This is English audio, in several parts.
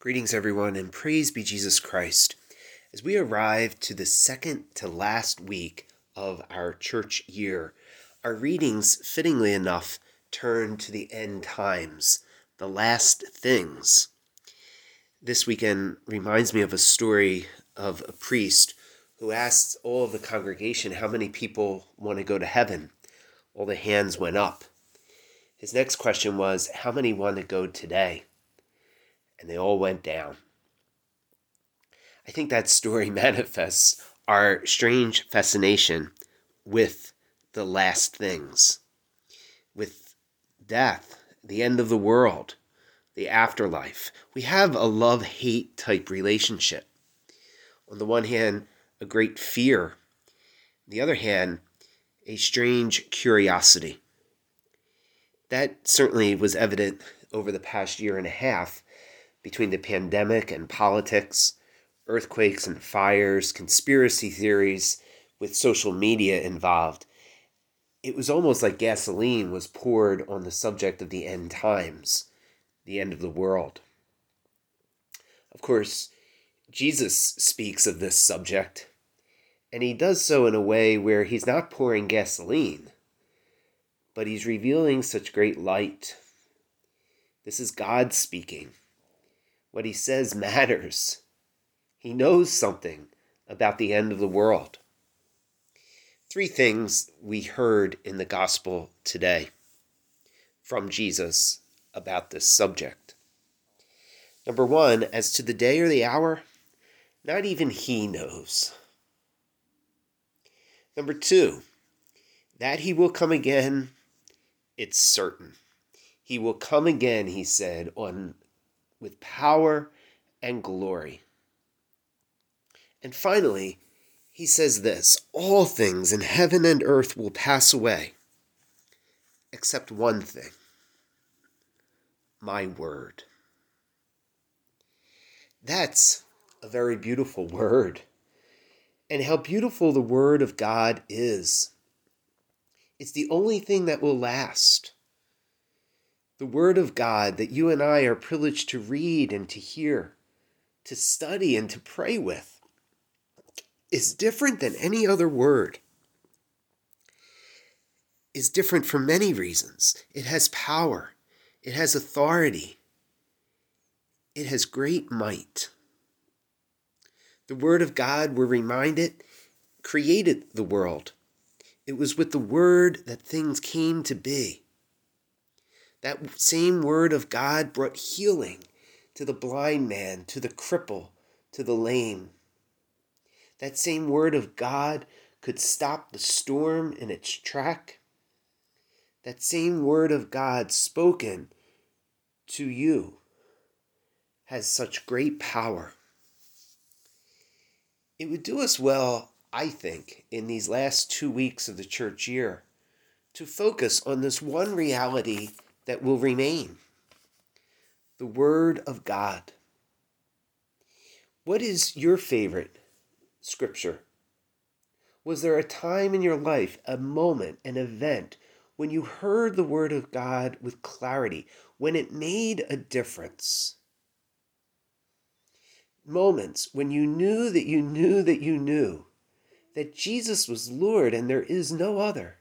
Greetings, everyone, and praise be Jesus Christ. As we arrive to the second to last week of our church year, our readings, fittingly enough, turn to the end times, the last things. This weekend reminds me of a story of a priest who asked all of the congregation how many people want to go to heaven. All the hands went up. His next question was, How many want to go today? And they all went down. I think that story manifests our strange fascination with the last things, with death, the end of the world, the afterlife. We have a love hate type relationship. On the one hand, a great fear, on the other hand, a strange curiosity that certainly was evident over the past year and a half between the pandemic and politics, earthquakes and fires, conspiracy theories with social media involved. It was almost like gasoline was poured on the subject of the end times, the end of the world. Of course, Jesus speaks of this subject, and he does so in a way where he's not pouring gasoline but he's revealing such great light. This is God speaking. What he says matters. He knows something about the end of the world. Three things we heard in the gospel today from Jesus about this subject. Number one, as to the day or the hour, not even he knows. Number two, that he will come again it's certain. He will come again, he said, on with power and glory. And finally, he says this all things in heaven and earth will pass away, except one thing my word. That's a very beautiful word. And how beautiful the word of God is. It's the only thing that will last. The Word of God that you and I are privileged to read and to hear, to study and to pray with, is different than any other word. Is different for many reasons. It has power, it has authority, it has great might. The Word of God, we're reminded, created the world. It was with the word that things came to be. That same word of God brought healing to the blind man, to the cripple, to the lame. That same word of God could stop the storm in its track. That same word of God spoken to you has such great power. It would do us well I think, in these last two weeks of the church year, to focus on this one reality that will remain the Word of God. What is your favorite scripture? Was there a time in your life, a moment, an event, when you heard the Word of God with clarity, when it made a difference? Moments when you knew that you knew that you knew that Jesus was Lord and there is no other.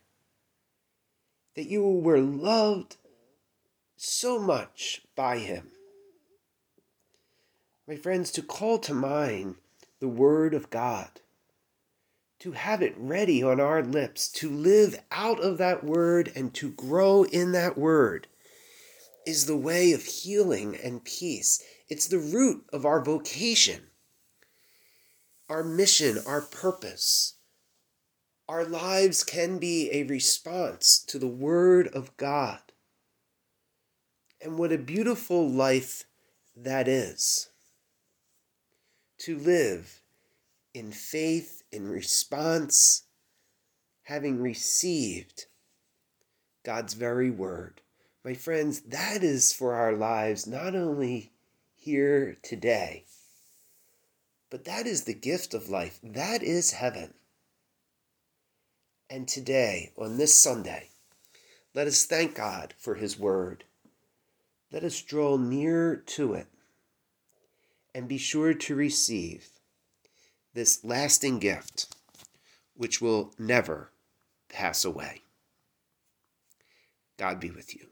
That you were loved so much by Him. My friends, to call to mind the Word of God, to have it ready on our lips, to live out of that Word and to grow in that Word is the way of healing and peace. It's the root of our vocation our mission, our purpose. Our lives can be a response to the Word of God. And what a beautiful life that is. To live in faith, in response, having received God's very Word. My friends, that is for our lives not only here today but that is the gift of life. That is heaven. And today, on this Sunday, let us thank God for His Word. Let us draw near to it and be sure to receive this lasting gift, which will never pass away. God be with you.